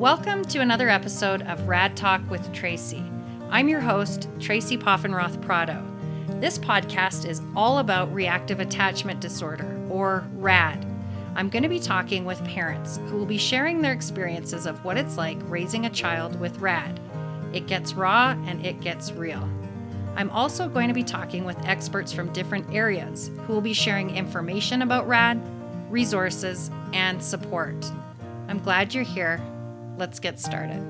Welcome to another episode of Rad Talk with Tracy. I'm your host, Tracy Poffenroth Prado. This podcast is all about reactive attachment disorder, or RAD. I'm going to be talking with parents who will be sharing their experiences of what it's like raising a child with RAD. It gets raw and it gets real. I'm also going to be talking with experts from different areas who will be sharing information about RAD, resources, and support. I'm glad you're here. Let's get started.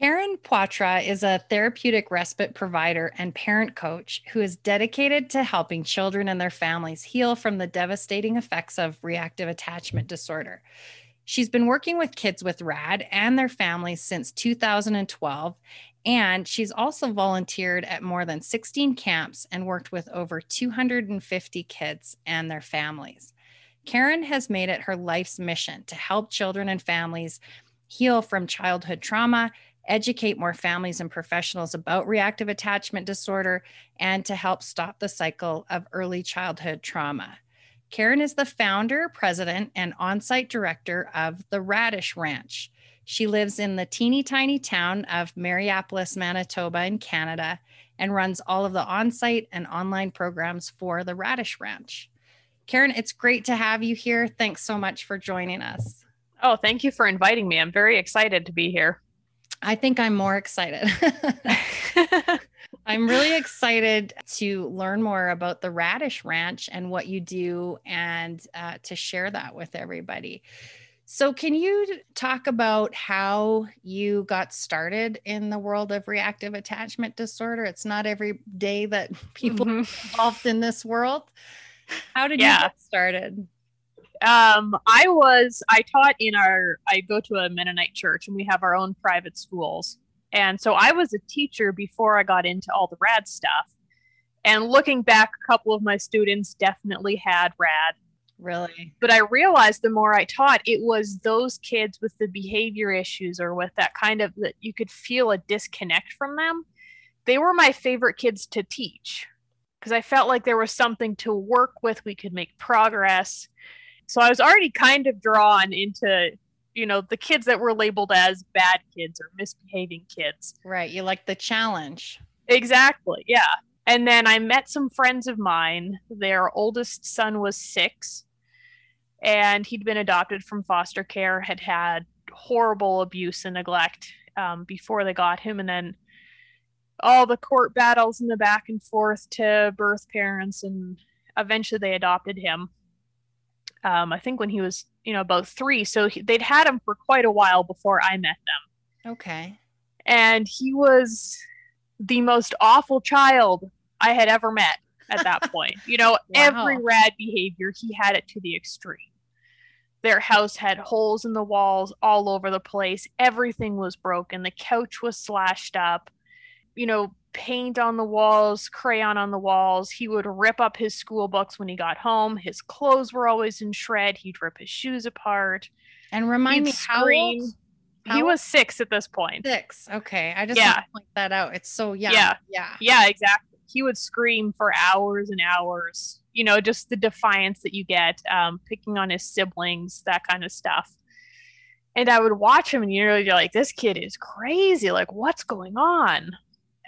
Karen Poitras is a therapeutic respite provider and parent coach who is dedicated to helping children and their families heal from the devastating effects of reactive attachment disorder. She's been working with kids with RAD and their families since 2012, and she's also volunteered at more than 16 camps and worked with over 250 kids and their families. Karen has made it her life's mission to help children and families heal from childhood trauma, educate more families and professionals about reactive attachment disorder, and to help stop the cycle of early childhood trauma. Karen is the founder, president, and on site director of the Radish Ranch. She lives in the teeny tiny town of Mariapolis, Manitoba, in Canada, and runs all of the on site and online programs for the Radish Ranch. Karen, it's great to have you here. Thanks so much for joining us. Oh, thank you for inviting me. I'm very excited to be here. I think I'm more excited. I'm really excited to learn more about the Radish Ranch and what you do and uh, to share that with everybody. So, can you talk about how you got started in the world of reactive attachment disorder? It's not every day that people mm-hmm. involved in this world. How did yeah. you get started? Um, I was I taught in our I go to a Mennonite church and we have our own private schools. And so I was a teacher before I got into all the rad stuff. And looking back, a couple of my students definitely had rad. Really? But I realized the more I taught, it was those kids with the behavior issues or with that kind of that you could feel a disconnect from them. They were my favorite kids to teach because I felt like there was something to work with. We could make progress. So I was already kind of drawn into you know the kids that were labeled as bad kids or misbehaving kids right you like the challenge exactly yeah and then i met some friends of mine their oldest son was six and he'd been adopted from foster care had had horrible abuse and neglect um, before they got him and then all the court battles and the back and forth to birth parents and eventually they adopted him. Um, i think when he was you know about three so he, they'd had him for quite a while before i met them. Okay. And he was the most awful child i had ever met at that point. You know wow. every rad behavior he had it to the extreme. Their house had holes in the walls all over the place. Everything was broken. The couch was slashed up you know paint on the walls, crayon on the walls. He would rip up his school books when he got home. His clothes were always in shred. He'd rip his shoes apart. And remind He'd me scream. how he was six at this point. Six. Okay. I just yeah. want to point that out. It's so young. Yeah. Yeah. Yeah, exactly. He would scream for hours and hours. You know, just the defiance that you get, um, picking on his siblings, that kind of stuff. And I would watch him and you know, you're like, this kid is crazy. Like, what's going on?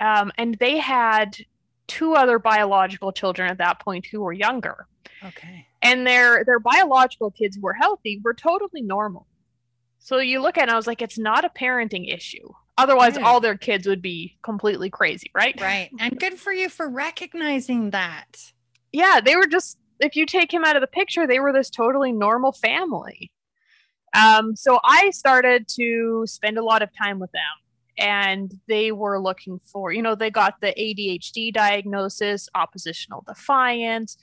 Um, and they had two other biological children at that point who were younger. Okay. And their their biological kids were healthy were totally normal. So you look at it, I was like, it's not a parenting issue. Otherwise, yeah. all their kids would be completely crazy, right? Right. And good for you for recognizing that. Yeah, they were just if you take him out of the picture, they were this totally normal family. Um, so I started to spend a lot of time with them and they were looking for, you know, they got the ADHD diagnosis, oppositional defiance,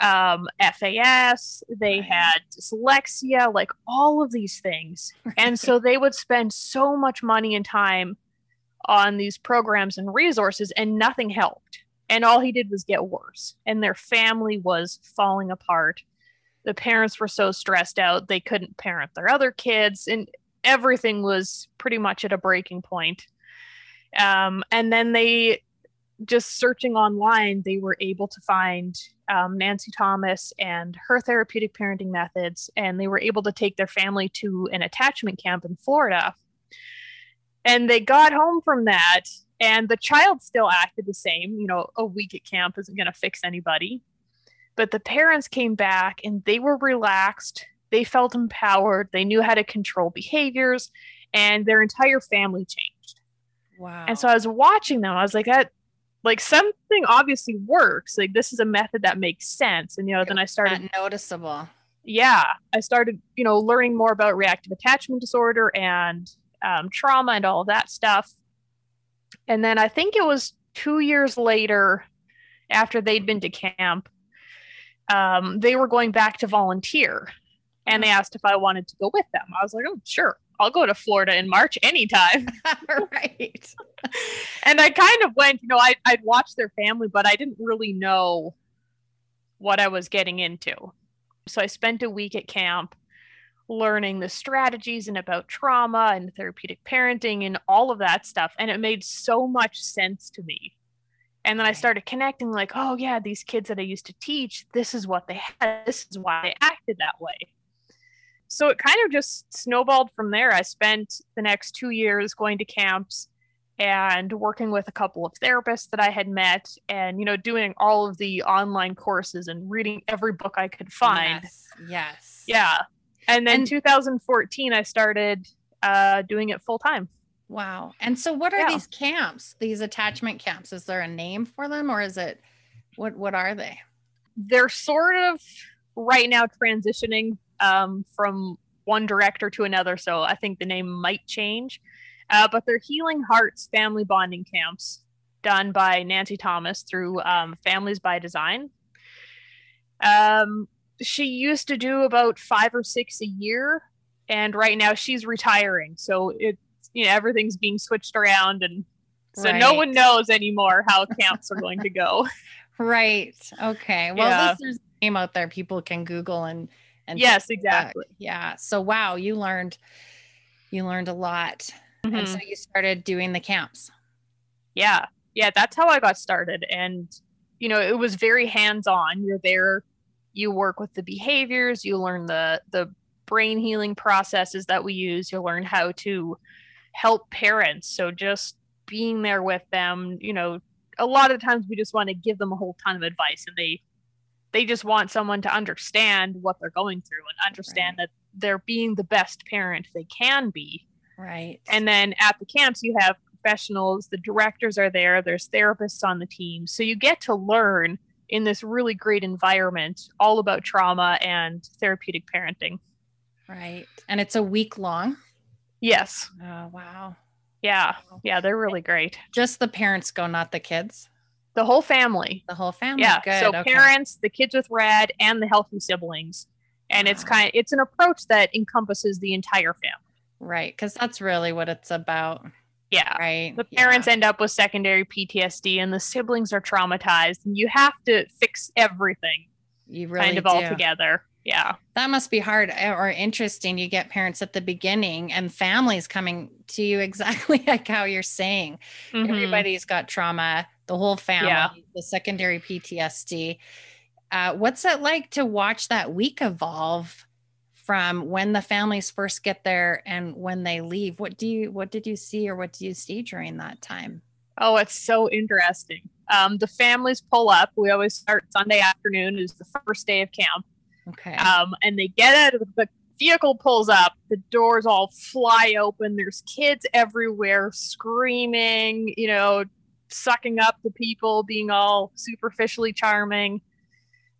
um, FAS, they had dyslexia, like all of these things. And so they would spend so much money and time on these programs and resources, and nothing helped. And all he did was get worse. And their family was falling apart. The parents were so stressed out, they couldn't parent their other kids. And everything was pretty much at a breaking point. Um, and then they just searching online, they were able to find um, Nancy Thomas and her therapeutic parenting methods, and they were able to take their family to an attachment camp in Florida. And they got home from that, and the child still acted the same. You know, a week at camp isn't going to fix anybody. But the parents came back and they were relaxed. They felt empowered. They knew how to control behaviors, and their entire family changed. Wow. And so I was watching them. I was like, that like something obviously works. Like this is a method that makes sense. And you know, then I started Not noticeable. yeah, I started, you know, learning more about reactive attachment disorder and um, trauma and all of that stuff. And then I think it was two years later, after they'd been to camp, um, they were going back to volunteer. And they asked if I wanted to go with them. I was like, oh, sure. I'll go to Florida in March anytime. right. and I kind of went, you know, I, I'd watched their family, but I didn't really know what I was getting into. So I spent a week at camp learning the strategies and about trauma and therapeutic parenting and all of that stuff. And it made so much sense to me. And then I started connecting, like, oh, yeah, these kids that I used to teach, this is what they had. This is why they acted that way. So it kind of just snowballed from there. I spent the next two years going to camps and working with a couple of therapists that I had met and, you know, doing all of the online courses and reading every book I could find. Yes. yes. Yeah. And then And- 2014, I started uh, doing it full time. Wow. And so what are Yeah. these camps? These attachment camps? Is there a name for them or is it what what are they? They're sort of right now transitioning um, from one director to another. So I think the name might change. Uh, but they're Healing Hearts family bonding camps done by Nancy Thomas through um, Families by Design. Um, she used to do about five or six a year, and right now she's retiring. So it, you know, everything's being switched around, and so no one knows anymore how camps are going to go. Right. Okay. Well, Yeah. at least there's a name out there people can Google and and yes, take a look. exactly. Yeah. So wow, you learned you learned a lot. And Mhm. so you started doing the camps. yeah yeah that's how i got started and you know it was very hands on you're there you work with the behaviors you learn the the brain healing processes that we use you learn how to help parents so just being there with them you know a lot of times we just want to give them a whole ton of advice and they they just want someone to understand what they're going through and understand that they're being the best parent they can be Right. and then at the camps, you have professionals, the directors are there, there's therapists on the team. So you get to learn in this really great environment all about trauma and therapeutic parenting. right. And it's a week long. Yes. Oh wow. Yeah. Yeah. They're really great. Just the parents go, not the kids. The whole family. The whole family. Yeah. Good. So okay. parents, the kids with RAD, and the healthy siblings. And it's kind of, it's an approach that encompasses the entire family. Right. Because that's really what it's about. Yeah. Right. The Yeah. parents end up with secondary PTSD and the siblings are traumatized and you have to fix everything you really kind of all together. Yeah. That must be hard eh, or interesting. You get parents at the beginning and families coming to you exactly like how you're saying. Mhm. Everybody's got trauma, the whole family, Yeah. the secondary PTSD. Uh, what's it like to watch that week evolve from when the families first get there and when they leave? What do you what did you see or what do you see during that time? Oh, it's so interesting. Um, the families pull up. We always start Sunday afternoon is the first day of camp. Okay. Um, and they get out of the vehicle pulls up, the doors all fly open. There's kids everywhere screaming, you know, sucking up the people, being all superficially charming.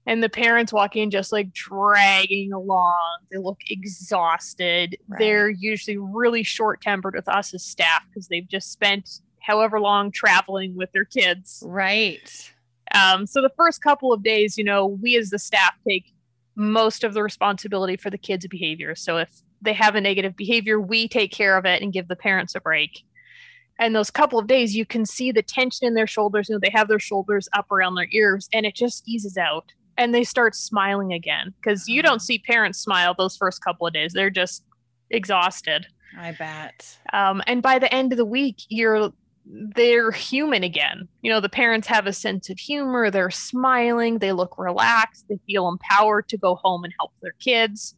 And the parents walk in just like dragging along. They look exhausted. Right. They're usually really short tempered with us as staff because they've just spent however long traveling with their kids. right. Um, so the first couple of days, you know, we as the staff take most of the responsibility for the kids' behavior. So if they have a negative behavior, we take care of it and give the parents a break. And those couple of days, you can see the tension in their shoulders. You know, they have their shoulders up around their ears, and it just eases out. And they start smiling again because you don't see parents smile those first couple of days. They're just exhausted. I bet. Um, and by the end of the week, you're they're human again. You know, the parents have a sense of humor, they're smiling, they look relaxed, they feel empowered to go home and help their kids.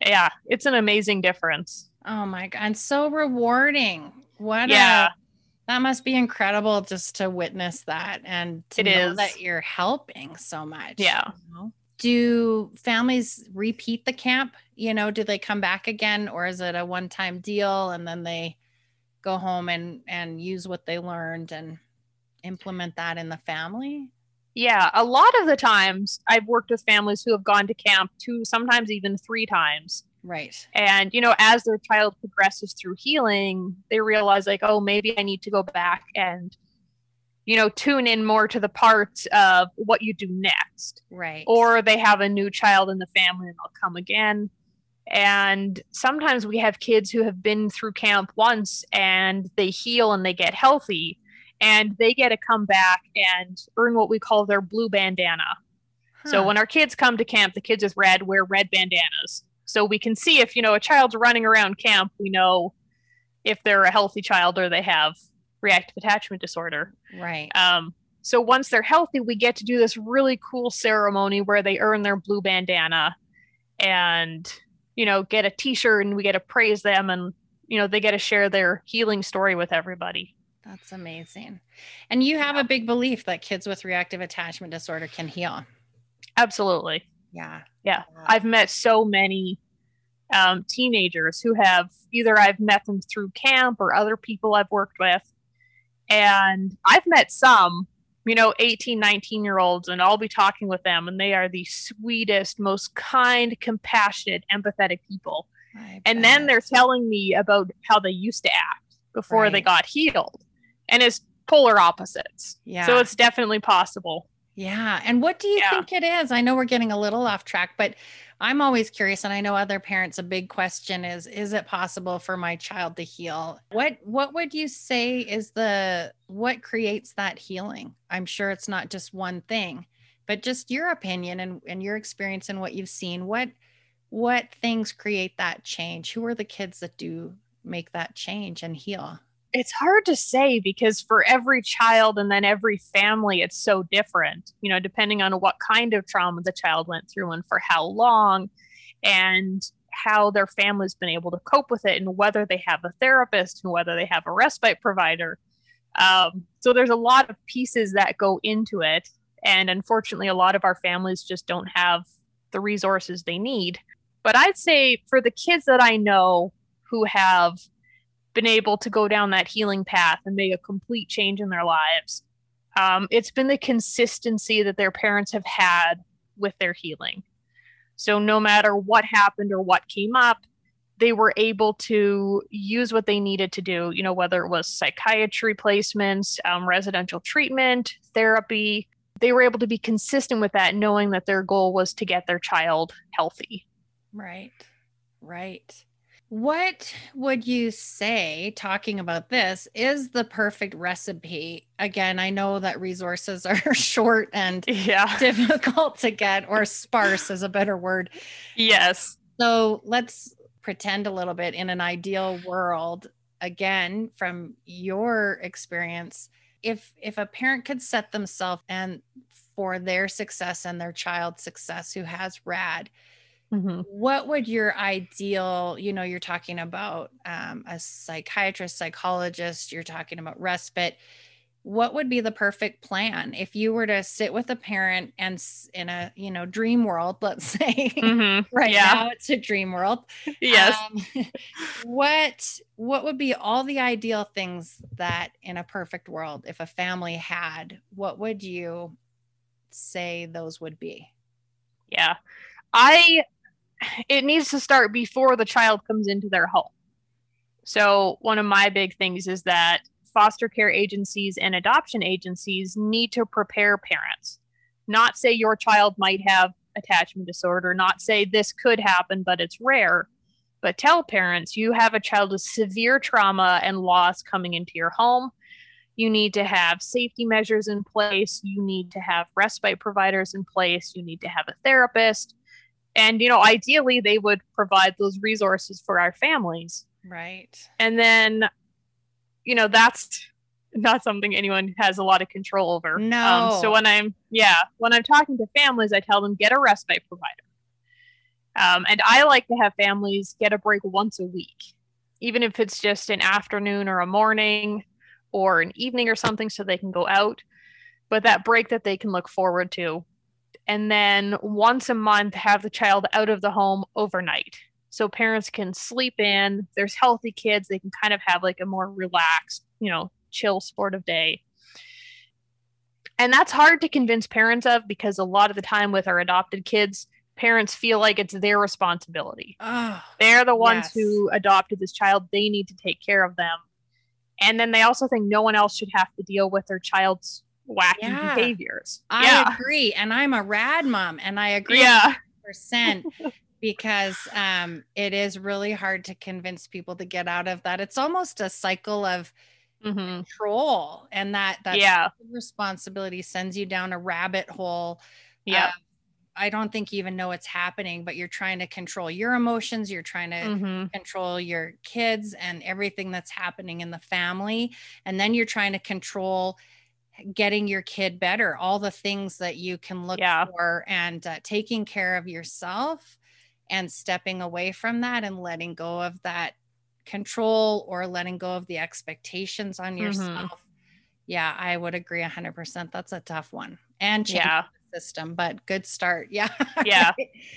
Yeah, it's an amazing difference. Oh my god, and so rewarding. What yeah. A, that must be incredible just to witness that and to it know is. that you're helping so much. Yeah. You know? Do families repeat the camp? You know, do they come back again or is it a one-time deal and then they go home and and use what they learned and implement that in the family? Yeah, a lot of the times I've worked with families who have gone to camp two, sometimes even three times. Right. And, you know, as their child progresses through healing, they realize, like, oh, maybe I need to go back and, you know, tune in more to the parts of what you do next. Right. Or they have a new child in the family and they'll come again. And sometimes we have kids who have been through camp once and they heal and they get healthy and they get to come back and earn what we call their blue bandana. Huh. So when our kids come to camp, the kids with red wear red bandanas. So we can see if, you know, a child's running around camp, we know if they're a healthy child or they have reactive attachment disorder. Right. Um, so once they're healthy, we get to do this really cool ceremony where they earn their blue bandana and you know, get a t-shirt and we get to praise them and you know, they get to share their healing story with everybody. That's amazing. And you have a big belief that kids with reactive attachment disorder can heal. Absolutely. Yeah. Yeah. I've met so many um, teenagers who have either I've met them through camp or other people I've worked with. And I've met some you know 18 19 year olds and i'll be talking with them and they are the sweetest most kind compassionate empathetic people and then they're telling me about how they used to act before right. they got healed and it's polar opposites yeah so it's definitely possible yeah and what do you yeah. think it is i know we're getting a little off track but I'm always curious, and I know other parents, a big question is, is it possible for my child to heal? What what would you say is the what creates that healing? I'm sure it's not just one thing, but just your opinion and, and your experience and what you've seen. What what things create that change? Who are the kids that do make that change and heal? It's hard to say because for every child and then every family it's so different you know depending on what kind of trauma the child went through and for how long and how their family's been able to cope with it and whether they have a therapist and whether they have a respite provider. Um, so there's a lot of pieces that go into it and unfortunately a lot of our families just don't have the resources they need. But i'd say for the kids that i know who have been able to go down that healing path and make a complete change in their lives. Um, it's been the consistency that their parents have had with their healing. So, no matter what happened or what came up, they were able to use what they needed to do, you know, whether it was psychiatry placements, um, residential treatment, therapy. They were able to be consistent with that, knowing that their goal was to get their child healthy. Right, right. What would you say, talking about this, is the perfect recipe? Again, I know that resources are short and yeah. difficult to get, or sparse is a better word. Yes. So let's pretend a little bit in an ideal world, again, from your experience. If if a parent could set themselves and for their success and their child's success who has rad Mm-hmm. What would your ideal, you know, you're talking about um, a psychiatrist, psychologist, you're talking about respite. What would be the perfect plan if you were to sit with a parent and in a, you know, dream world, let's say, mm-hmm. right yeah. now it's a dream world. Yes. Um, what what would be all the ideal things that in a perfect world, if a family had, what would you say those would be? Yeah. I it needs to start before the child comes into their home. So, one of my big things is that foster care agencies and adoption agencies need to prepare parents, not say your child might have attachment disorder, not say this could happen, but it's rare, but tell parents you have a child with severe trauma and loss coming into your home. You need to have safety measures in place. You need to have respite providers in place. You need to have a therapist and you know ideally they would provide those resources for our families right and then you know that's not something anyone has a lot of control over. No. Um, so when I'm yeah, when I'm talking to families, I tell them get a respite provider. Um, and I like to have families get a break once a week, even if it's just an afternoon or a morning or an evening or something, so they can go out. But that break that they can look forward to. And then once a month, have the child out of the home overnight. So parents can sleep in. There's healthy kids. They can kind of have like a more relaxed, you know, chill sort of day. And that's hard to convince parents of because a lot of the time with our adopted kids, parents feel like it's their responsibility. Oh, They're the ones yes. who adopted this child. They need to take care of them. And then they also think no one else should have to deal with their child's wacky Yeah. behaviors. I yeah. agree. And I'm a rad mom and I agree Yeah. percent because um, it is really hard to convince people to get out of that. It's almost a cycle of hmm control, and that that Yeah. responsibility sends you down a rabbit hole. Yeah. of, I don't think you even know what's happening, but you're trying to control your emotions. You're trying to hmm control your kids and everything that's happening in the family. And then you're trying to control getting your kid better, all the things that you can look Yeah. for and uh, taking care of yourself and stepping away from that and letting go of that control or letting go of the expectations on Mhm. yourself. Yeah, I would agree 100%. That's a tough one. And change Yeah. the system, but good start. Yeah. Yeah.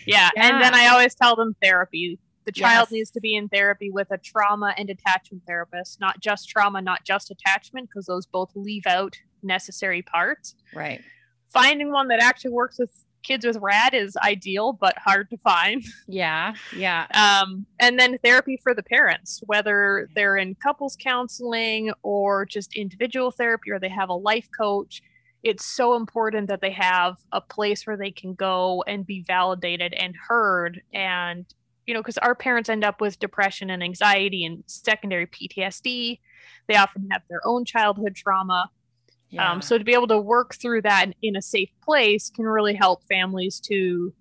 Yeah. And then I always tell them therapy. The child Yes. needs to be in therapy with a trauma and attachment therapist, not just trauma, not just attachment, because those both leave out necessary parts. right. Finding one that actually works with kids with RAD is ideal, but hard to find. Yeah. Yeah. Um, and then therapy for the parents, whether they're in couples counseling or just individual therapy or they have a life coach. It's so important that they have a place where they can go and be validated and heard. And, you know, because our parents end up with depression and anxiety and secondary PTSD. They often have their own childhood trauma. Yeah. Um, so to be able to work through that in a safe place can really help families to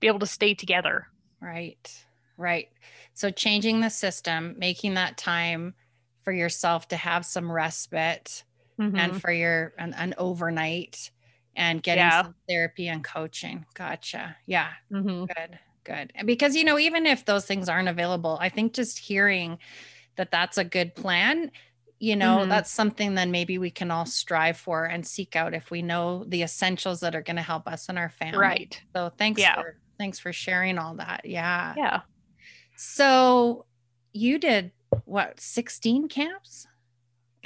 be able to stay together. Right. Right. So changing the system, making that time for yourself to have some respite Mhm. and for your an, an overnight and getting Yeah. some therapy and coaching. Gotcha. Yeah. Mhm. Good. Good. And Because you know, even if those things aren't available, I think just hearing that that's a good plan, you know, Mhm. that's something then maybe we can all strive for and seek out if we know the essentials that are going to help us and our family. Right. So thanks Yeah. for thanks for sharing all that. Yeah. Yeah. So you did what, 16 camps?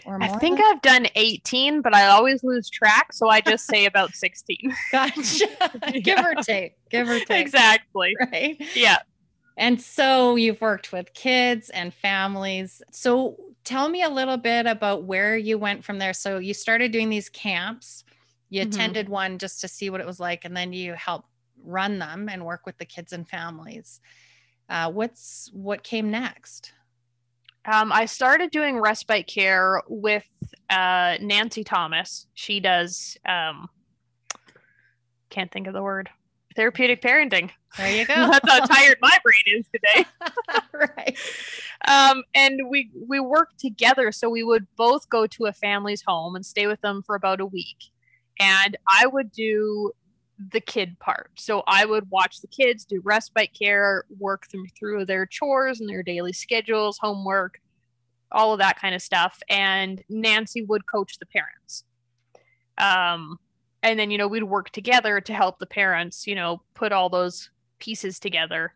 Or I think I've done 18, but I always lose track. So I just say about 16. gotcha. give or take. Give or take. exactly. Right. Yeah. And so you've worked with kids and families. So tell me a little bit about where you went from there. So you started doing these camps. You Mhm. attended one just to see what it was like, and then you helped run them and work with the kids and families. Uh, what's what came next? Um, I started doing respite care with uh, Nancy Thomas. She does, um, can't think of the word, therapeutic parenting. There you go. That's how tired my brain is today. right. um, and we we worked together so we would both go to a family's home and stay with them for about a week and i would do the kid part so i would watch the kids do respite care work them through their chores and their daily schedules homework all of that kind of stuff and nancy would coach the parents um, and then you know we'd work together to help the parents you know put all those pieces together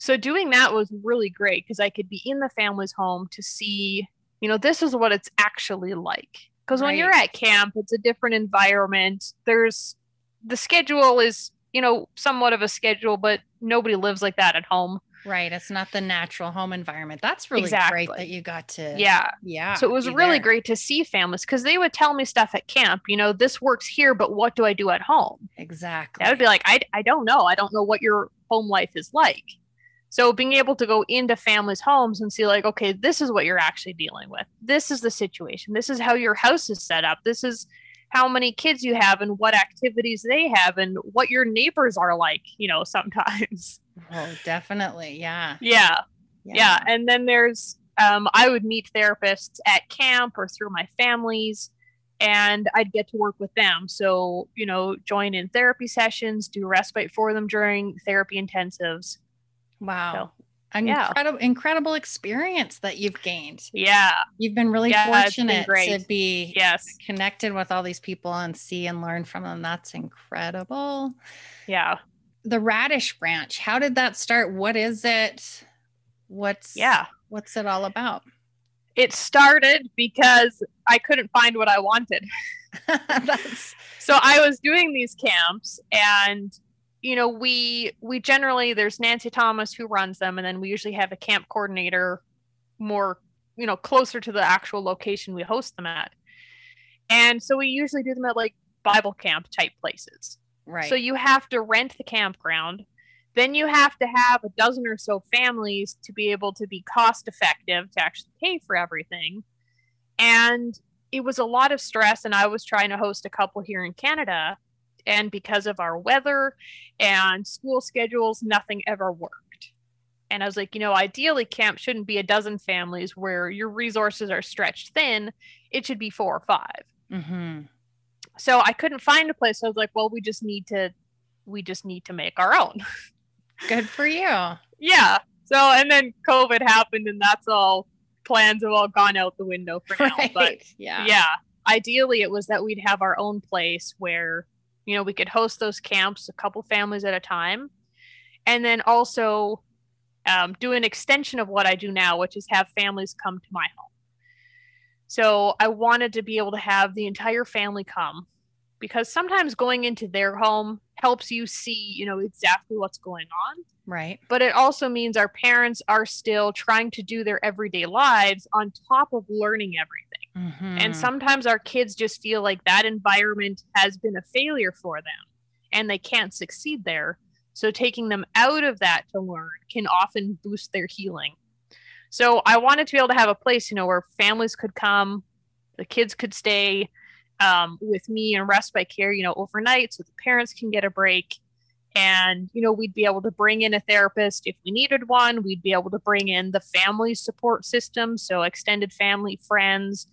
so doing that was really great because I could be in the family's home to see, you know, this is what it's actually like. Because when you're at camp, it's a different environment. There's the schedule is, you know, somewhat of a schedule, but nobody lives like that at home. Right. It's not the natural home environment. That's really Exactly. great that you got to. Yeah. Yeah. So it was really there. great to see families because they would tell me stuff at camp, you know, this works here, but what do I do at home? Exactly. I would be like, I, I don't know. I don't know what your home life is like. So being able to go into families' homes and see, like, okay, this is what you're actually dealing with. This is the situation. This is how your house is set up. This is how many kids you have and what activities they have and what your neighbors are like, you know, sometimes. Oh, definitely. Yeah. yeah. Yeah. And then there's um, I would meet therapists at camp or through my families, and I'd get to work with them. So, you know, join in therapy sessions, do respite for them during therapy intensives. Wow. An Yeah. incredible, incredible experience that you've gained. Yeah. You've been really Yeah, it's been fortunate to be Yes. connected with all these people and see and learn from them. That's incredible. Yeah. The Radish Ranch, how did that start? What is it? What's Yeah. What's it all about? It started because I couldn't find what I wanted. That's so I was doing these camps and you know we we generally there's Nancy Thomas who runs them and then we usually have a camp coordinator more you know closer to the actual location we host them at. And so we usually do them at like Bible camp type places. right. So you have to rent the campground. Then you have to have a dozen or so families to be able to be cost effective to actually pay for everything. And it was a lot of stress. And I was trying to host a couple here in Canada. And because of our weather and school schedules, nothing ever worked. And I was like, you know, ideally, camp shouldn't be a dozen families where your resources are stretched thin. It should be four or five hmm so I couldn't find a place. I was like, well, we just need to, we just need to make our own. Good for you. yeah. So and then COVID happened, and that's all plans have all gone out the window for now. Right. But yeah. yeah, ideally, it was that we'd have our own place where you know we could host those camps, a couple families at a time, and then also um, do an extension of what I do now, which is have families come to my home. So I wanted to be able to have the entire family come because sometimes going into their home helps you see, you know, exactly what's going on. Right. But it also means our parents are still trying to do their everyday lives on top of learning everything. And Mhm. sometimes our kids just feel like that environment has been a failure for them and they can't succeed there. So taking them out of that to learn can often boost their healing. So I wanted to be able to have a place, you know, where families could come, the kids could stay um, with me and respite care, you know, overnight so the parents can get a break. And, you know, we'd be able to bring in a therapist if we needed one. We'd be able to bring in the family support system. So extended family, friends,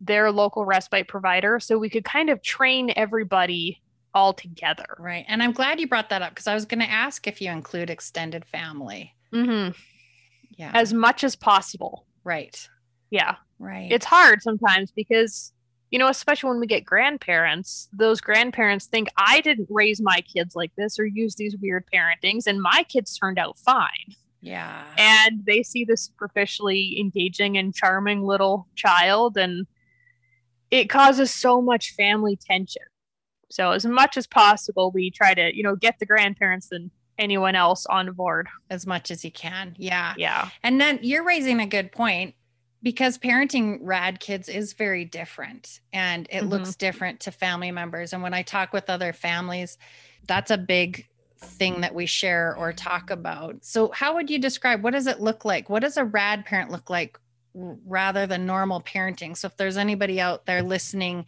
their local respite provider. So we could kind of train everybody all together. Right. And I'm glad you brought that up because I was going to ask if you include extended family. Mm-hmm. Yeah. As much as possible. right. Yeah. Right. It's hard sometimes because, you know, especially when we get grandparents, those grandparents think I didn't raise my kids like this or use these weird parentings, and my kids turned out fine. yeah. and they see the superficially engaging and charming little child and it causes so much family tension so as much as possible we try to you know get the grandparents and anyone else on board as much as you can. Yeah. yeah And then you're raising a good point because parenting rad kids is very different and it Mhm. looks different to family members. And when I talk with other families, that's a big thing that we share or talk about. So, how would you describe what does it look like? What does a rad parent look like rather than normal parenting? So, if there's anybody out there listening,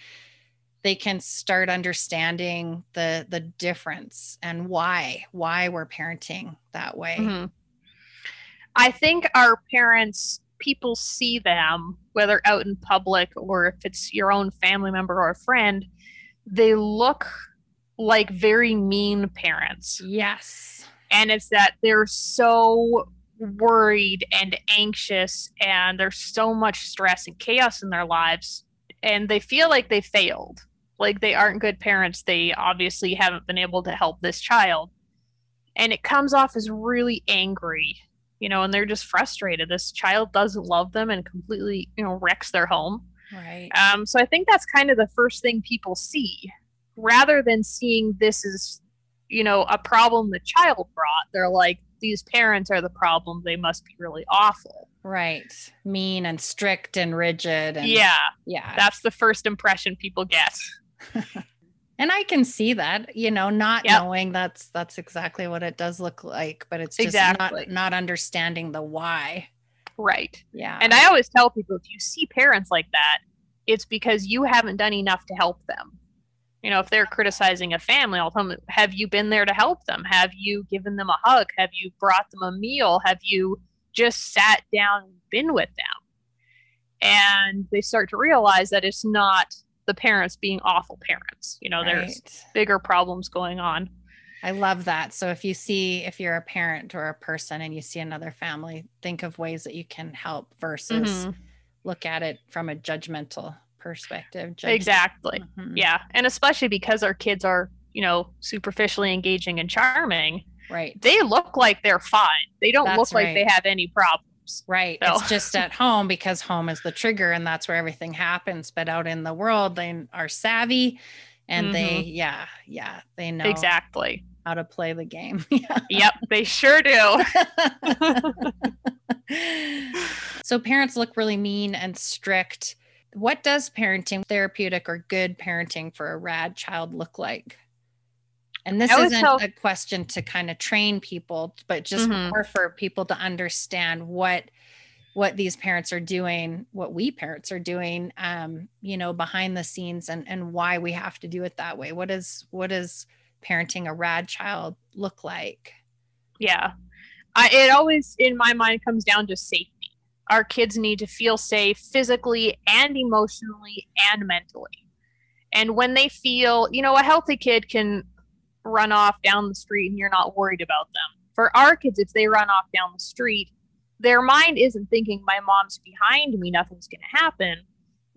they can start understanding the the difference and why why we're parenting that way. Mhm. i think our parents people see them whether out in public or if it's your own family member or a friend they look like very mean parents. Yes. and it's that they're so worried and anxious and there's so much stress and chaos in their lives and they feel like they failed. Like they aren't good parents. They obviously haven't been able to help this child. And it comes off as really angry you know and they're just frustrated this child doesn't love them and completely you know wrecks their home Right. um, so I think that's kind of the first thing people see, rather than seeing this as, you know, a problem the child brought. They're like, these parents are the problem. They must be really awful. Right. Mean and strict and rigid. And yeah, Yeah. that's the first impression people get. and I can see that, you know, not Yep. knowing that's that's exactly what it does look like, but it's just Exactly. not not understanding the why. Right. Yeah. And I always tell people if you see parents like that, it's because you haven't done enough to help them. You know, if they're criticizing a family, I'll tell them, have you been there to help them? Have you given them a hug? Have you brought them a meal? Have you just sat down and been with them. And they start to realize that it's not the parents being awful parents. You know, right. there's bigger problems going on. I love that. So if you see, if you're a parent or a person and you see another family, think of ways that you can help versus mm-hmm. look at it from a judgmental perspective. Exactly. Mm-hmm. Yeah. And especially because our kids are, you know, superficially engaging and charming. Right. They look like they're fine. They don't That's look right. like they have any problems. Right. So. It's just at home because home is the trigger and that's where everything happens. But out in the world, they are savvy and mm-hmm. they, yeah, yeah, they know exactly how to play the game. yep, they sure do. so parents look really mean and strict. What does parenting, therapeutic or good parenting for a rad child look like? And this isn't a question to kind of train people, but just mm-hmm. more for people to understand what what these parents are doing, what we parents are doing, um, you know, behind the scenes and and why we have to do it that way. What is what is parenting a rad child look like? Yeah. I, it always, in my mind, comes down to safety. Our kids need to feel safe physically and emotionally and mentally. And when they feel, you know, a healthy kid can run off down the street and you're not worried about them. For our kids, if they run off down the street, their mind isn't thinking, my mom's behind me, nothing's going to happen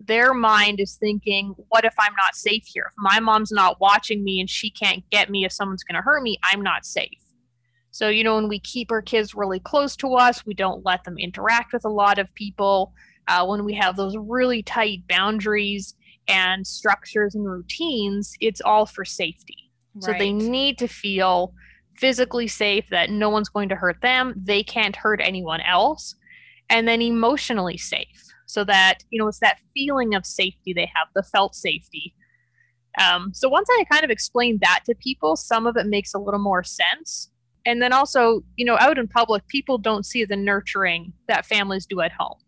their mind is thinking, what if I'm not safe here? If my mom's not watching me and she can't get me if someone's going to hurt me, I'm not safe. So, you know, when we keep our kids really close to us, we don't let them interact with a lot of people. Uh, when we have those really tight boundaries and structures and routines, it's all for safety. Right. So they need to feel physically safe that no one's going to hurt them, they can't hurt anyone else, and then emotionally safe. So that you know it's that feeling of safety they have the felt safety. Um, so once i kind of explain that to people some of it makes a little more sense. And then also you know out in public people don't see the nurturing that families do at home.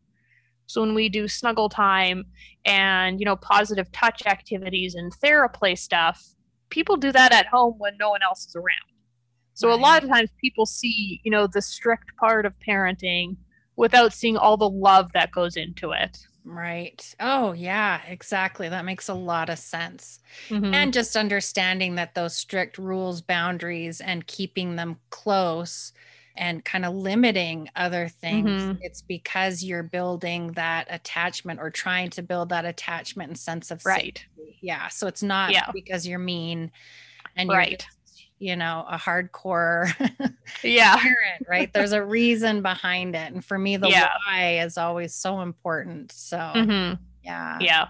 So when we do snuggle time and you know positive touch activities and theraplay stuff people do that at home when no one else is around so right. a lot of times people see you know the strict part of parenting without seeing all the love that goes into it. Right. Oh, yeah, exactly. That makes a lot of sense. Mm-hmm. And just understanding that those strict rules, boundaries, and keeping them close and kind of limiting other things, mm-hmm. it's because you're building that attachment or trying to build that attachment and sense of right. Safety. Yeah. So it's not yeah. because you're mean and you're right you know a hardcore yeah parent right there's a reason behind it and for me the yeah. why is always so important so mm-hmm. yeah yeah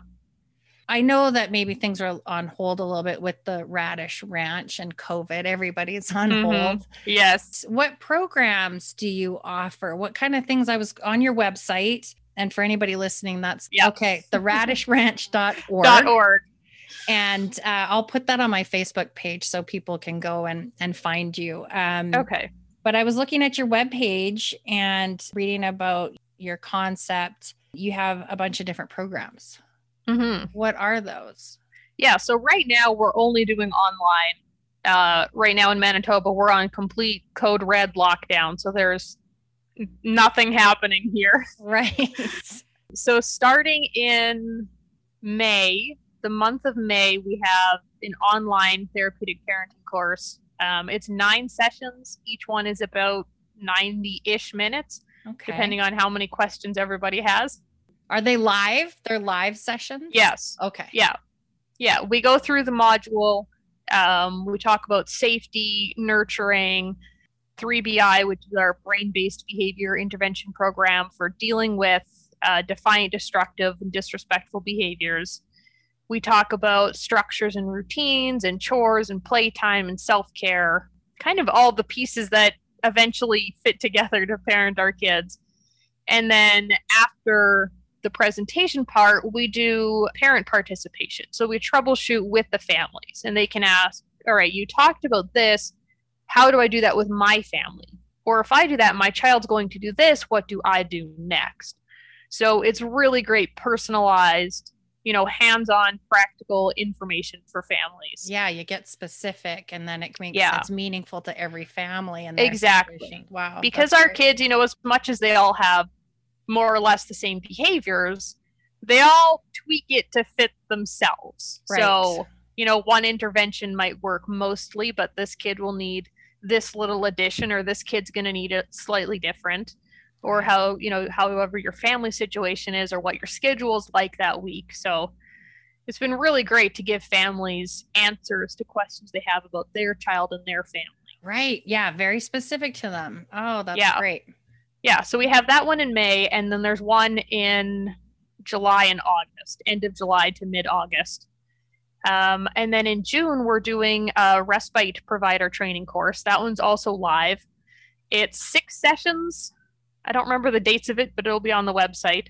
I know that maybe things are on hold a little bit with the Radish Ranch and COVID. Everybody's on mm-hmm. hold. Yes. What programs do you offer? What kind of things? I was on your website, and for anybody listening, that's yep. okay. The radishranch.org. .org and uh, I'll put that on my Facebook page so people can go and and find you. Um, okay. But I was looking at your web page and reading about your concept. You have a bunch of different programs. Mm-hmm. What are those? Yeah. So right now we're only doing online. Uh, right now in Manitoba, we're on complete code red lockdown. So there's nothing happening here. Right. so starting in May, the month of May, we have an online therapeutic parenting course. Um, it's nine sessions. Each one is about 90 ish minutes, okay. depending on how many questions everybody has. Are they live? They're live sessions? Yes. Okay. Yeah. Yeah. We go through the module. Um, we talk about safety, nurturing, 3BI, which is our brain based behavior intervention program for dealing with uh, defiant, destructive, and disrespectful behaviors we talk about structures and routines and chores and playtime and self-care kind of all the pieces that eventually fit together to parent our kids and then after the presentation part we do parent participation so we troubleshoot with the families and they can ask all right you talked about this how do i do that with my family or if i do that my child's going to do this what do i do next so it's really great personalized you know, hands-on practical information for families. Yeah, you get specific and then it makes Yeah. it's meaningful to every family and Exactly. situation. Wow. because our great. kids, you know, as much as they all have more or less the same behaviors, they all tweak it to fit themselves. Right. So, you know, one intervention might work mostly, but this kid will need this little addition, or this kid's going to need it slightly different, or how, you know, however your family situation is, or what your schedule's like that week. So, it's been really great to give families answers to questions they have about their child and their family. Right. Yeah, very specific to them. Oh, that's Yeah. great. Yeah, so we have that one in May, and then there's one in July and August, end of July to mid August. Um, and then in June, we're doing a respite provider training course. That one's also live. It's six sessions. I don't remember the dates of it, but it'll be on the website.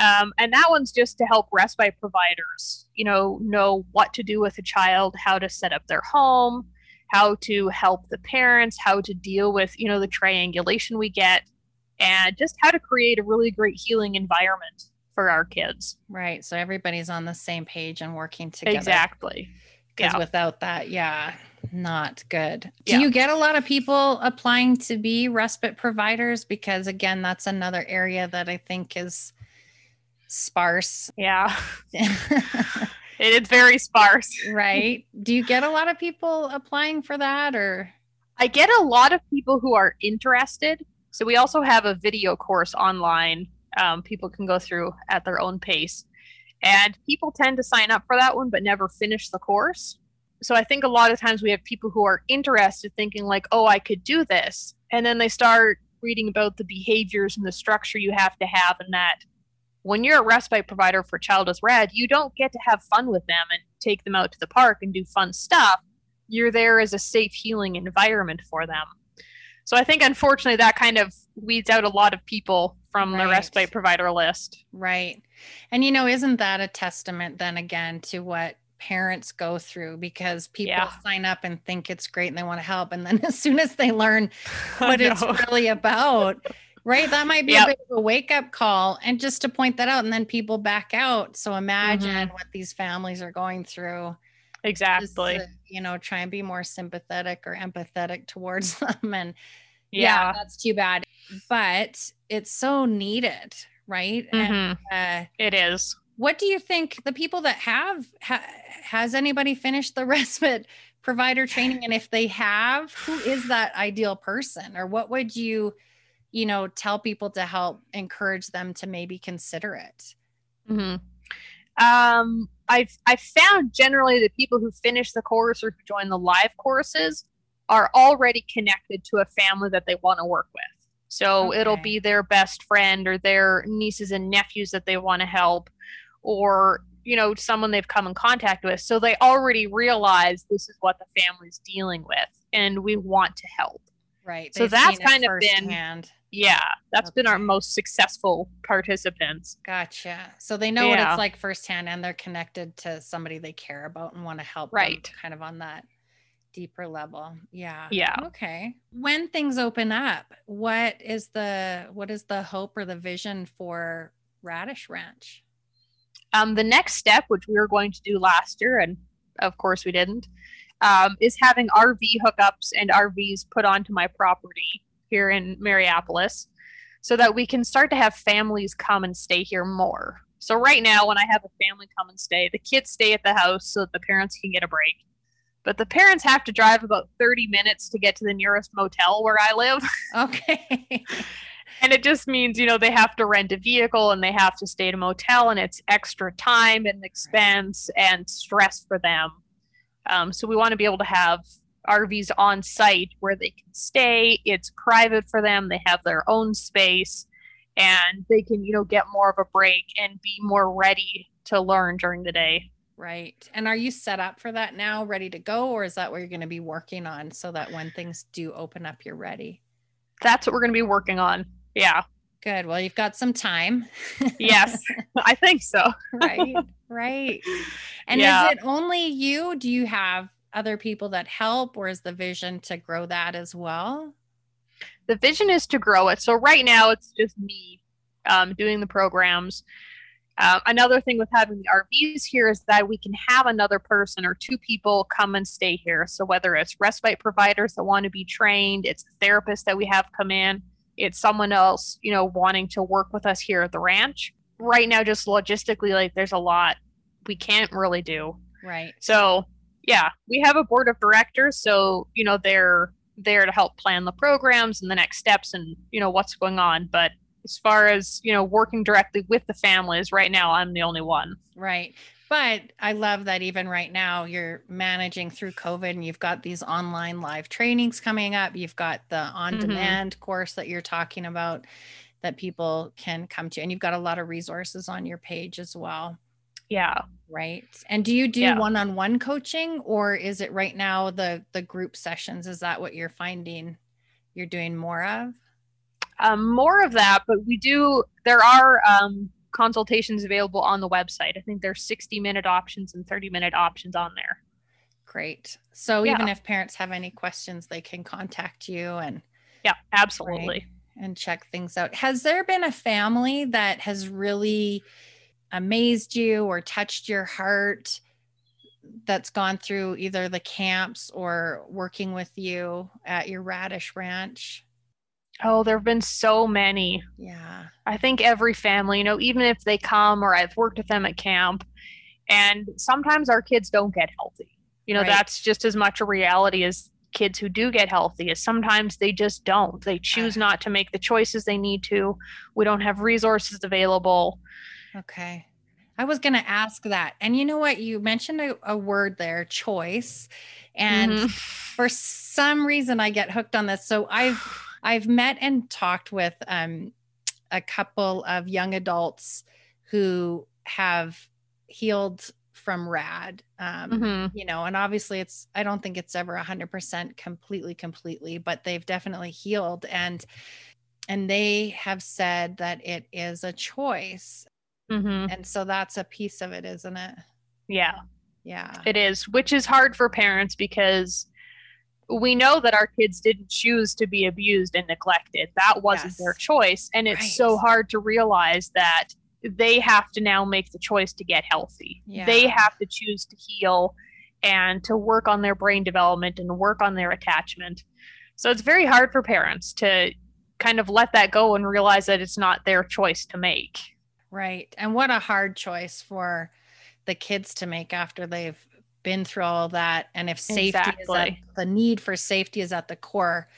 Um, and that one's just to help respite providers, you know, know what to do with a child, how to set up their home, how to help the parents, how to deal with, you know, the triangulation we get, and just how to create a really great healing environment for our kids. Right. So everybody's on the same page and working together. Exactly. Because Yeah. without that, yeah, not good. Do Yeah. you get a lot of people applying to be respite providers? Because again, that's another area that I think is sparse. Yeah. It is very sparse. right. Do you get a lot of people applying for that or? I get a lot of people who are interested. So we also have a video course online. Um, people can go through at their own pace. And people tend to sign up for that one but never finish the course. So I think a lot of times we have people who are interested thinking like, "Oh, I could do this." And then they start reading about the behaviors and the structure you have to have and that when you're a respite provider for Child with RAD, you don't get to have fun with them and take them out to the park and do fun stuff. You're there as a safe healing environment for them. So I think unfortunately that kind of weeds out a lot of people from the respite provider list. Right. And you know, isn't that a testament then again to what parents go through because people Yeah. sign up and think it's great and they want to help and then as soon as they learn what it's really about, right? That might be Yep. a bit of a wake up call and just to point that out and then people back out. So imagine Mm-hmm. what these families are going through. Exactly. to, you know, try and be more sympathetic or empathetic towards them and yeah. that's too bad. But it's so needed, right? And Mhm. uh It is. what do you think the people that have ha, has anybody finished the respite provider training and if they have who is that ideal person or what would you you know tell people to help encourage them to maybe consider it hmm Um, I've I've found generally that people who finish the course or who join the live courses are already connected to a family that they want to work with. So it'll be their best friend or their nieces and nephews that they want to help, or you know someone they've come in contact with. So they already realize this is what the family's dealing with, and we want to help. Right So that's kind of been- firsthand. Yeah, that's been our most successful participants. gotcha so they know what it's like firsthand and they're connected to somebody they care about and want to help them Right. kind of on that deeper level yeah Yeah. okay when things open up what is the what is the hope or the vision for radish ranch Um, the next step, which we were going to do last year, and of course we didn't, um, is having RV hookups and RVs put onto my property here in Mariapolis so that we can start to have families come and stay here more. So, right now, when I have a family come and stay, the kids stay at the house so that the parents can get a break. But the parents have to drive about 30 minutes to get to the nearest motel where I live. okay And it just means, you know, they have to rent a vehicle and they have to stay at a motel, and it's extra time and expense and stress for them. Um, so we want to be able to have RVs on site where they can stay. It's private for them. They have their own space, and they can, you know, get more of a break and be more ready to learn during the day. right and are you set up for that now ready to go or is that what you're going to be working on so that when things do open up you're ready That's what we're going to be working on. Yeah. Good well you've got some time Yes, I think so. right right and Yeah. is it only you do you have other people that help or is the vision to grow that as well the vision is to grow it. So right now it's just me um, doing the programs. Uh, another thing with having the RVs here is that we can have another person or two people come and stay here. So whether it's respite providers that want to be trained, it's a therapist that we have come in, it's someone else, you know, wanting to work with us here at the ranch. Right now, just logistically, like there's a lot we can't really do. Right. So yeah, we have a board of directors, so you know they're there to help plan the programs and the next steps and you know what's going on. But as far as you know working directly with the families right now i'm the only one right but i love that even right now you're managing through covid and you've got these online live trainings coming up you've got the on demand mm-hmm. course that you're talking about that people can come to and you've got a lot of resources on your page as well yeah right and do you do yeah. one-on-one coaching or is it right now the the group sessions is that what you're finding you're doing more of um, more of that, but we do. There are um, consultations available on the website. I think there's 60 minute options and 30 minute options on there. Great. So yeah. even if parents have any questions, they can contact you and yeah, absolutely. Right, and check things out. Has there been a family that has really amazed you or touched your heart that's gone through either the camps or working with you at your radish ranch? Oh, there have been so many. Yeah. I think every family, you know, even if they come or I've worked with them at camp, and sometimes our kids don't get healthy. You know, right. that's just as much a reality as kids who do get healthy is sometimes they just don't. They choose not to make the choices they need to. We don't have resources available. Okay. I was going to ask that. And you know what? You mentioned a, a word there, choice. And mm-hmm. for some reason, I get hooked on this. So I've I've met and talked with um, a couple of young adults who have healed from rad um, mm-hmm. you know and obviously it's i don't think it's ever 100% completely completely but they've definitely healed and and they have said that it is a choice mm-hmm. and so that's a piece of it isn't it yeah yeah it is which is hard for parents because we know that our kids didn't choose to be abused and neglected. That wasn't yes. their choice. And it's right. so hard to realize that they have to now make the choice to get healthy. Yeah. They have to choose to heal and to work on their brain development and work on their attachment. So it's very hard for parents to kind of let that go and realize that it's not their choice to make. Right. And what a hard choice for the kids to make after they've been through all that and if safety exactly. is at, the need for safety is at the core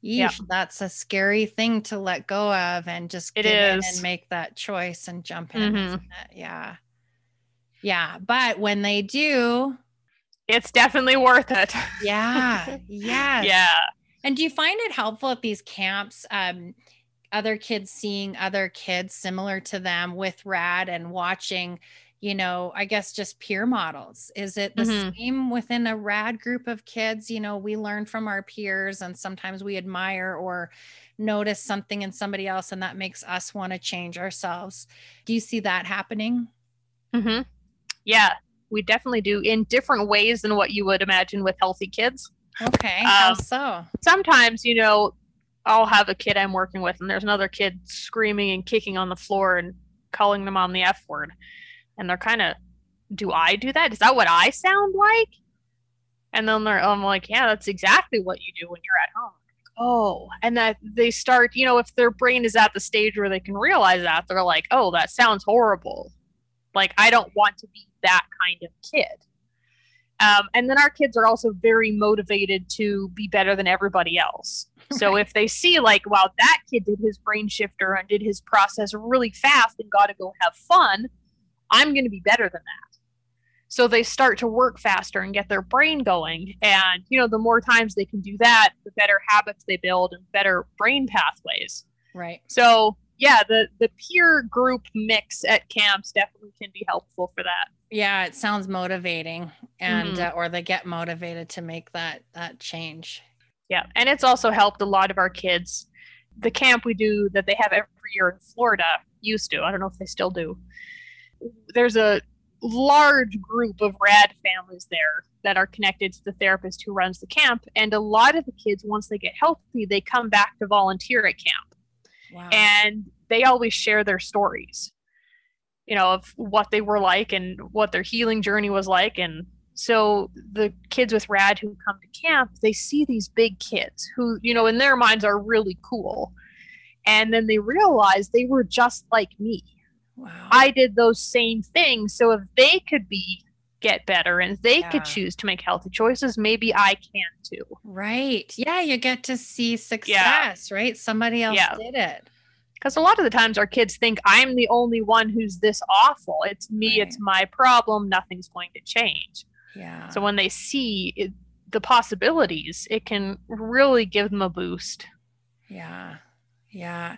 yeah. that's a scary thing to let go of and just get it is. and make that choice and jump in mm-hmm. yeah yeah but when they do it's definitely worth it yeah yeah yeah and do you find it helpful at these camps um other kids seeing other kids similar to them with rad and watching you know, I guess just peer models. Is it the mm-hmm. same within a rad group of kids? You know, we learn from our peers and sometimes we admire or notice something in somebody else and that makes us want to change ourselves. Do you see that happening? Mm-hmm. Yeah, we definitely do in different ways than what you would imagine with healthy kids. Okay. Um, how so? Sometimes, you know, I'll have a kid I'm working with and there's another kid screaming and kicking on the floor and calling them on the F word and they're kind of do i do that? Is that what i sound like? And then they're i'm like yeah that's exactly what you do when you're at home. Oh and that they start you know if their brain is at the stage where they can realize that they're like oh that sounds horrible. Like i don't want to be that kind of kid. Um, and then our kids are also very motivated to be better than everybody else. So right. if they see like wow that kid did his brain shifter and did his process really fast and got to go have fun I'm going to be better than that. So they start to work faster and get their brain going. And, you know, the more times they can do that, the better habits they build and better brain pathways. Right. So, yeah, the, the peer group mix at camps definitely can be helpful for that. Yeah, it sounds motivating and mm-hmm. uh, or they get motivated to make that that change. Yeah, and it's also helped a lot of our kids. The camp we do that they have every year in Florida used to. I don't know if they still do there's a large group of rad families there that are connected to the therapist who runs the camp and a lot of the kids once they get healthy they come back to volunteer at camp wow. and they always share their stories you know, of what they were like and what their healing journey was like. And so the kids with RAD who come to camp, they see these big kids who, you know, in their minds are really cool. And then they realize they were just like me. Wow. I did those same things. So if they could be get better and they yeah. could choose to make healthy choices, maybe I can too. Right. Yeah, you get to see success, yeah. right? Somebody else yeah. did it because a lot of the times our kids think I'm the only one who's this awful. It's me, right. it's my problem, nothing's going to change. Yeah. So when they see it, the possibilities, it can really give them a boost. Yeah. Yeah.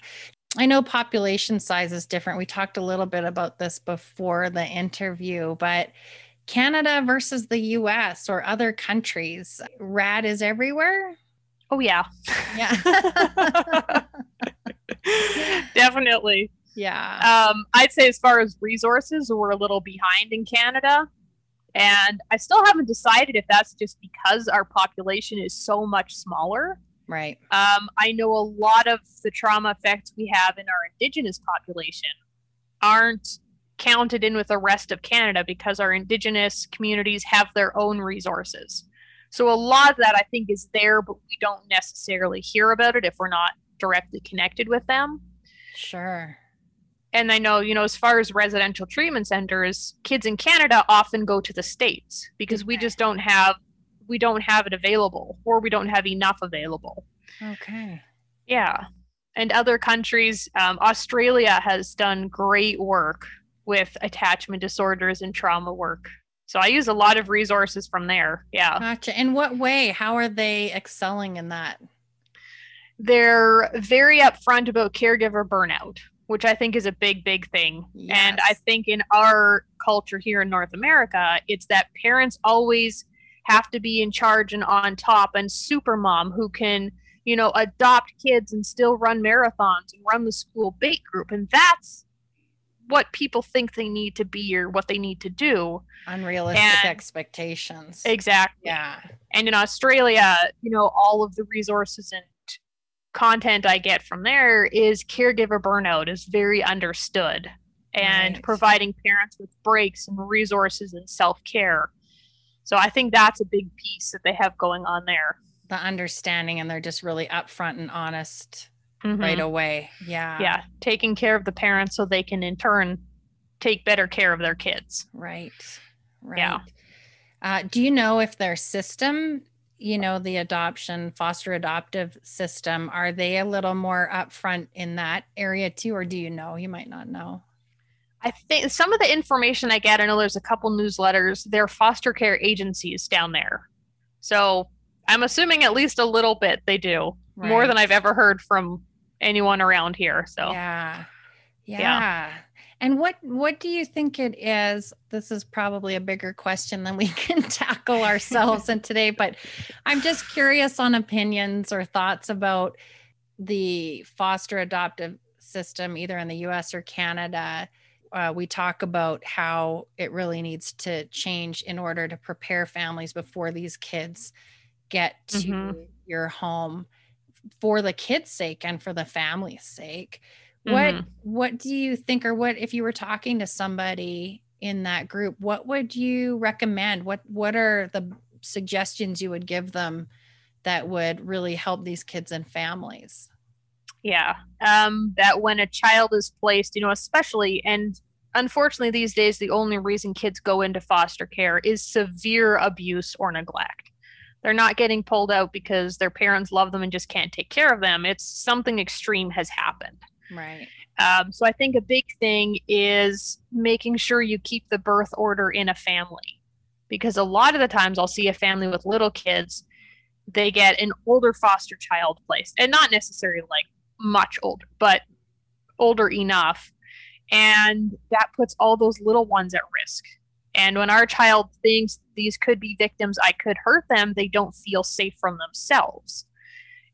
I know population size is different. We talked a little bit about this before the interview, but Canada versus the US or other countries, RAD is everywhere. Oh, yeah. Yeah. Definitely. Yeah. Um, I'd say as far as resources, we're a little behind in Canada. And I still haven't decided if that's just because our population is so much smaller. Right. Um, I know a lot of the trauma effects we have in our Indigenous population aren't counted in with the rest of Canada because our Indigenous communities have their own resources. So a lot of that I think is there, but we don't necessarily hear about it if we're not directly connected with them. Sure. And I know, you know, as far as residential treatment centers, kids in Canada often go to the states because okay. we just don't have we don't have it available or we don't have enough available. Okay. Yeah. And other countries, um, Australia has done great work with attachment disorders and trauma work. So I use a lot of resources from there. Yeah. Gotcha. In what way? How are they excelling in that? they're very upfront about caregiver burnout, which I think is a big, big thing. Yes. And I think in our culture here in North America, it's that parents always have to be in charge and on top, and super mom who can, you know, adopt kids and still run marathons and run the school bait group. And that's what people think they need to be or what they need to do. Unrealistic and expectations. Exactly. Yeah. And in Australia, you know, all of the resources and content I get from there is caregiver burnout is very understood and right. providing parents with breaks and resources and self care. So I think that's a big piece that they have going on there. The understanding, and they're just really upfront and honest mm-hmm. right away. Yeah. Yeah. Taking care of the parents so they can in turn take better care of their kids. Right. Right. Yeah. Uh, do you know if their system you know the adoption foster adoptive system are they a little more upfront in that area too or do you know you might not know i think some of the information i get i know there's a couple newsletters they're foster care agencies down there so i'm assuming at least a little bit they do right. more than i've ever heard from anyone around here so yeah yeah, yeah. And what what do you think it is? This is probably a bigger question than we can tackle ourselves in today, but I'm just curious on opinions or thoughts about the foster adoptive system, either in the US or Canada. Uh, we talk about how it really needs to change in order to prepare families before these kids get to mm-hmm. your home for the kids' sake and for the family's sake. What mm-hmm. what do you think or what if you were talking to somebody in that group, what would you recommend? What what are the suggestions you would give them that would really help these kids and families? Yeah. Um that when a child is placed, you know, especially and unfortunately these days the only reason kids go into foster care is severe abuse or neglect they're not getting pulled out because their parents love them and just can't take care of them. It's something extreme has happened. Right. Um, so I think a big thing is making sure you keep the birth order in a family because a lot of the times I'll see a family with little kids, they get an older foster child placed, and not necessarily like much older, but older enough. And that puts all those little ones at risk. And when our child thinks these could be victims, I could hurt them, they don't feel safe from themselves.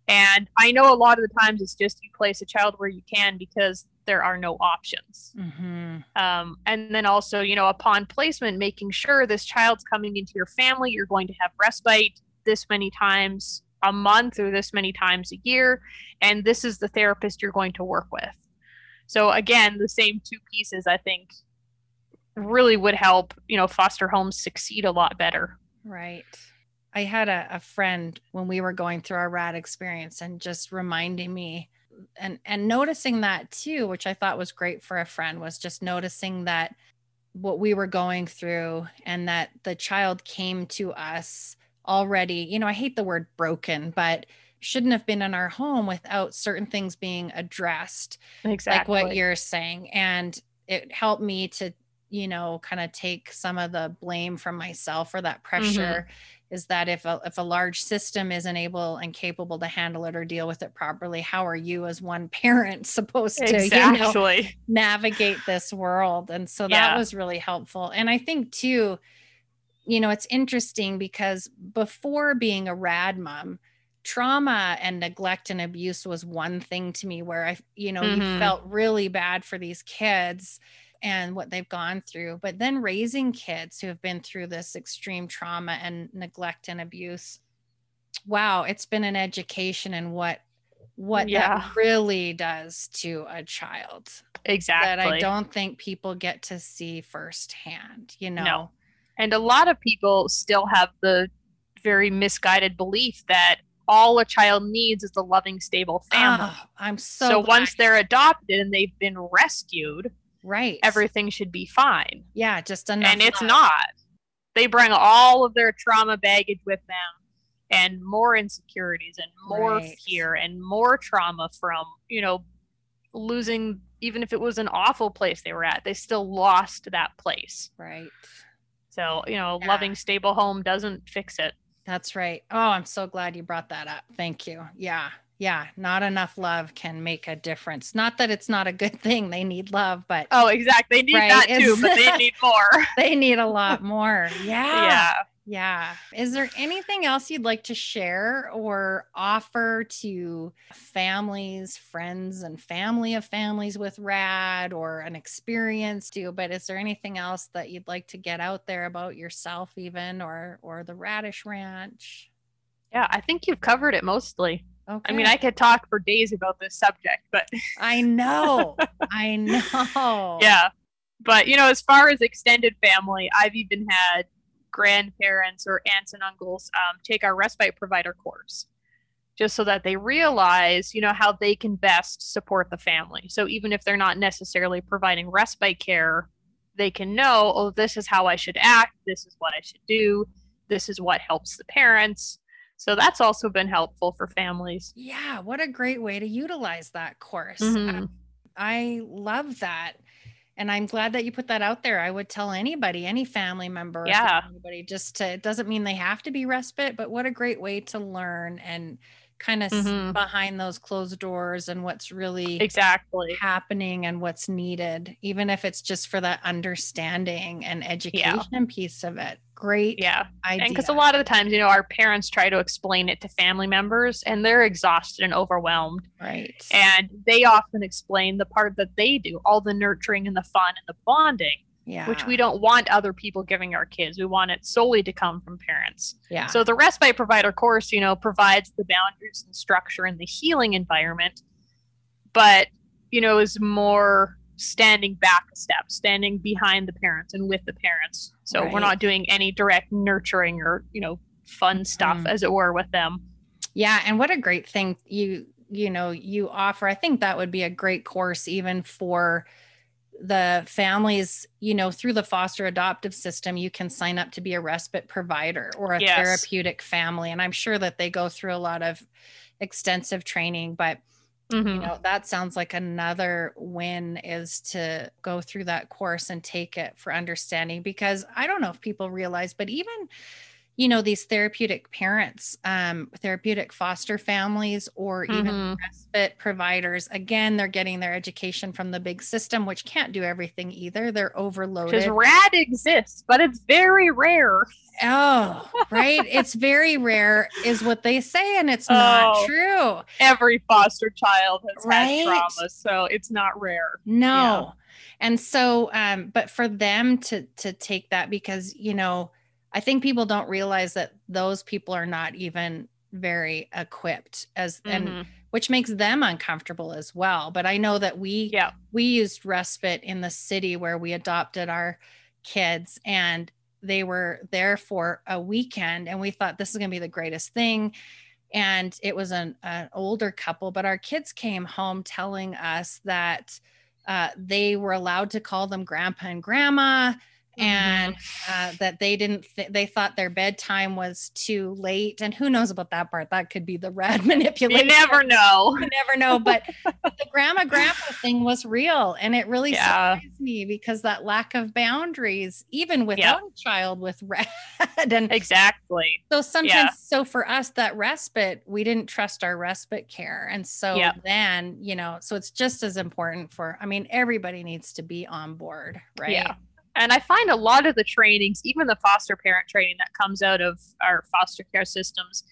And I know a lot of the times it's just you place a child where you can because there are no options. Mm-hmm. Um, and then also, you know, upon placement, making sure this child's coming into your family, you're going to have respite this many times a month or this many times a year. And this is the therapist you're going to work with. So, again, the same two pieces, I think, really would help, you know, foster homes succeed a lot better. Right. I had a, a friend when we were going through our rad experience and just reminding me and and noticing that too, which I thought was great for a friend, was just noticing that what we were going through and that the child came to us already, you know, I hate the word broken, but shouldn't have been in our home without certain things being addressed. Exactly. Like what you're saying. And it helped me to, you know, kind of take some of the blame from myself or that mm-hmm. pressure. Mm-hmm. Is that if a, if a large system isn't able and capable to handle it or deal with it properly, how are you as one parent supposed to exactly. you know, navigate this world? And so yeah. that was really helpful. And I think too, you know, it's interesting because before being a rad mom, trauma and neglect and abuse was one thing to me where I, you know, mm-hmm. you felt really bad for these kids and what they've gone through. But then raising kids who have been through this extreme trauma and neglect and abuse, wow, it's been an education in what what yeah. that really does to a child. Exactly. That I don't think people get to see firsthand, you know. No. And a lot of people still have the very misguided belief that all a child needs is a loving, stable family. Oh, I'm so. So glad. once they're adopted and they've been rescued, right, everything should be fine. Yeah, just enough. And it's love. not. They bring all of their trauma baggage with them, and more insecurities, and more right. fear, and more trauma from you know losing. Even if it was an awful place they were at, they still lost that place. Right. So you know, yeah. loving, stable home doesn't fix it. That's right. Oh, I'm so glad you brought that up. Thank you. Yeah. Yeah. Not enough love can make a difference. Not that it's not a good thing. They need love, but Oh, exactly. They need right? that too, but they need more. they need a lot more. Yeah. Yeah. Yeah. Is there anything else you'd like to share or offer to families, friends, and family of families with RAD or an experience to? But is there anything else that you'd like to get out there about yourself, even or or the Radish Ranch? Yeah, I think you've covered it mostly. Okay. I mean, I could talk for days about this subject, but I know. I know. Yeah. But, you know, as far as extended family, I've even had grandparents or aunts and uncles um, take our respite provider course. Just so that they realize you know how they can best support the family. So even if they're not necessarily providing respite care they can know oh this is how i should act this is what i should do this is what helps the parents. So that's also been helpful for families. Yeah what a great way to utilize that course. Mm-hmm. I, I love that and I'm glad that you put that out there. I would tell anybody, any family member, yeah, anybody, just to. It doesn't mean they have to be respite, but what a great way to learn and kind of mm-hmm. behind those closed doors and what's really exactly happening and what's needed, even if it's just for that understanding and education yeah. piece of it great yeah. Idea. and because a lot of the times you know our parents try to explain it to family members and they're exhausted and overwhelmed. Right. And they often explain the part that they do all the nurturing and the fun and the bonding yeah. which we don't want other people giving our kids. We want it solely to come from parents. Yeah. So the respite provider course you know provides the boundaries and structure and the healing environment but you know is more standing back a step, standing behind the parents and with the parents. So right. we're not doing any direct nurturing or, you know, fun stuff mm. as it were with them. Yeah, and what a great thing you you know, you offer. I think that would be a great course even for the families, you know, through the foster adoptive system, you can sign up to be a respite provider or a yes. therapeutic family and I'm sure that they go through a lot of extensive training, but Mm-hmm. You know, that sounds like another win is to go through that course and take it for understanding because I don't know if people realize, but even you know these therapeutic parents um, therapeutic foster families or even mm-hmm. respite providers again they're getting their education from the big system which can't do everything either. They're overloaded. because rad exists but it's very rare. Oh right? It's very rare is what they say and it's not oh, true. Every foster child has right? had trauma so it's not rare. No. Yeah. and so um but for them to to take that because you know I think people don't realize that those people are not even very equipped as mm-hmm. and which makes them uncomfortable as well. But I know that we yeah. we used respite in the city where we adopted our kids and they were there for a weekend and we thought this is going to be the greatest thing and it was an, an older couple but our kids came home telling us that uh, they were allowed to call them grandpa and grandma and Mm-hmm. uh, that they didn't th- they thought their bedtime was too late and who knows about that part that could be the RAD manipulation You never know. you never know but the grandma grandpa thing was real and it really Yeah. surprised me because that lack of boundaries even without a child with RAD and Exactly. so sometimes Yeah. so for us that respite we didn't trust our respite care and so Yeah. then you know so it's just as important for i mean everybody needs to be on board right Yeah. And I find a lot of the trainings, even the foster parent training that comes out of our foster care systems,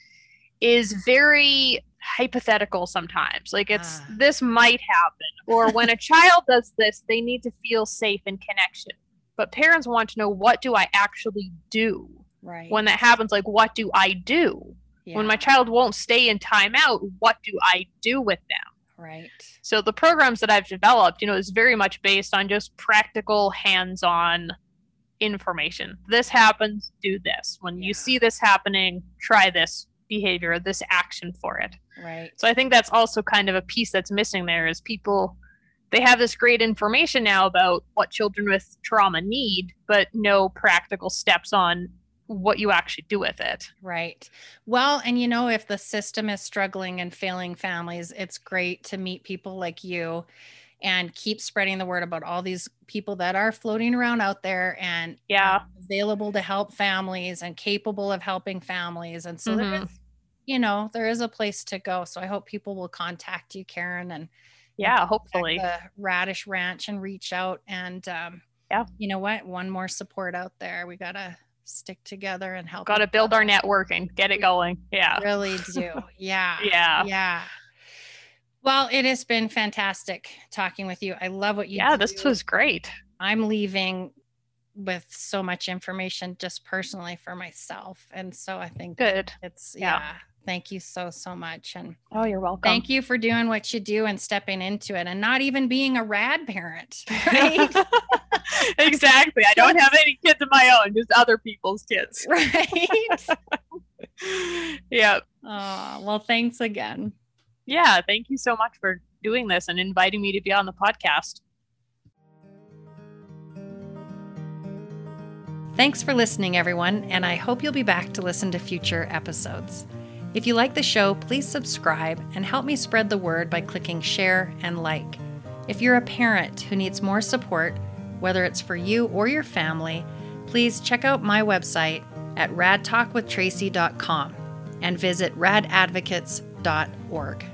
is very hypothetical sometimes. Like it's Ah. this might happen, or when a child does this, they need to feel safe in connection. But parents want to know what do I actually do right when that happens? Like, what do I do? When my child won't stay in timeout, what do I do with them? Right So the programs that I've developed, you know, is very much based on just practical hands-on information. This happens, do this. When Yeah. you see this happening, try this behavior, this action for it. right So I think that's also kind of a piece that's missing there is people they have this great information now about what children with trauma need, but no practical steps on what you actually do with it. Right. Well, and you know, if the system is struggling and failing families, it's great to meet people like you and keep spreading the word about all these people that are floating around out there and Yeah. available to help families and capable of helping families. And so there Mhm. is, you know, there is a place to go. So I hope people will contact you, Karen, and Yeah, contact hopefully. the Radish Ranch and reach out. And um, Yeah. you know what? One more support out there. We gotta stick together and help. Got to build our network and get it going. Yeah. really do. Yeah. Yeah. Yeah. Well, it has been fantastic talking with you. I love what you Yeah, do. this was great. I'm leaving with so much information just personally for myself. And so I think Good. it's Yeah. yeah. Thank you so so much. And Oh, you're welcome. thank you for doing what you do and stepping into it and not even being a rad parent. Right. exactly. I don't have any kids of my own, just other people's kids. right. yeah. Oh, well, thanks again. Yeah. Thank you so much for doing this and inviting me to be on the podcast. Thanks for listening, everyone, and I hope you'll be back to listen to future episodes. If you like the show, please subscribe and help me spread the word by clicking share and like. If you're a parent who needs more support, whether it's for you or your family, please check out my website at radtalkwithtracy.com and visit radadvocates.org.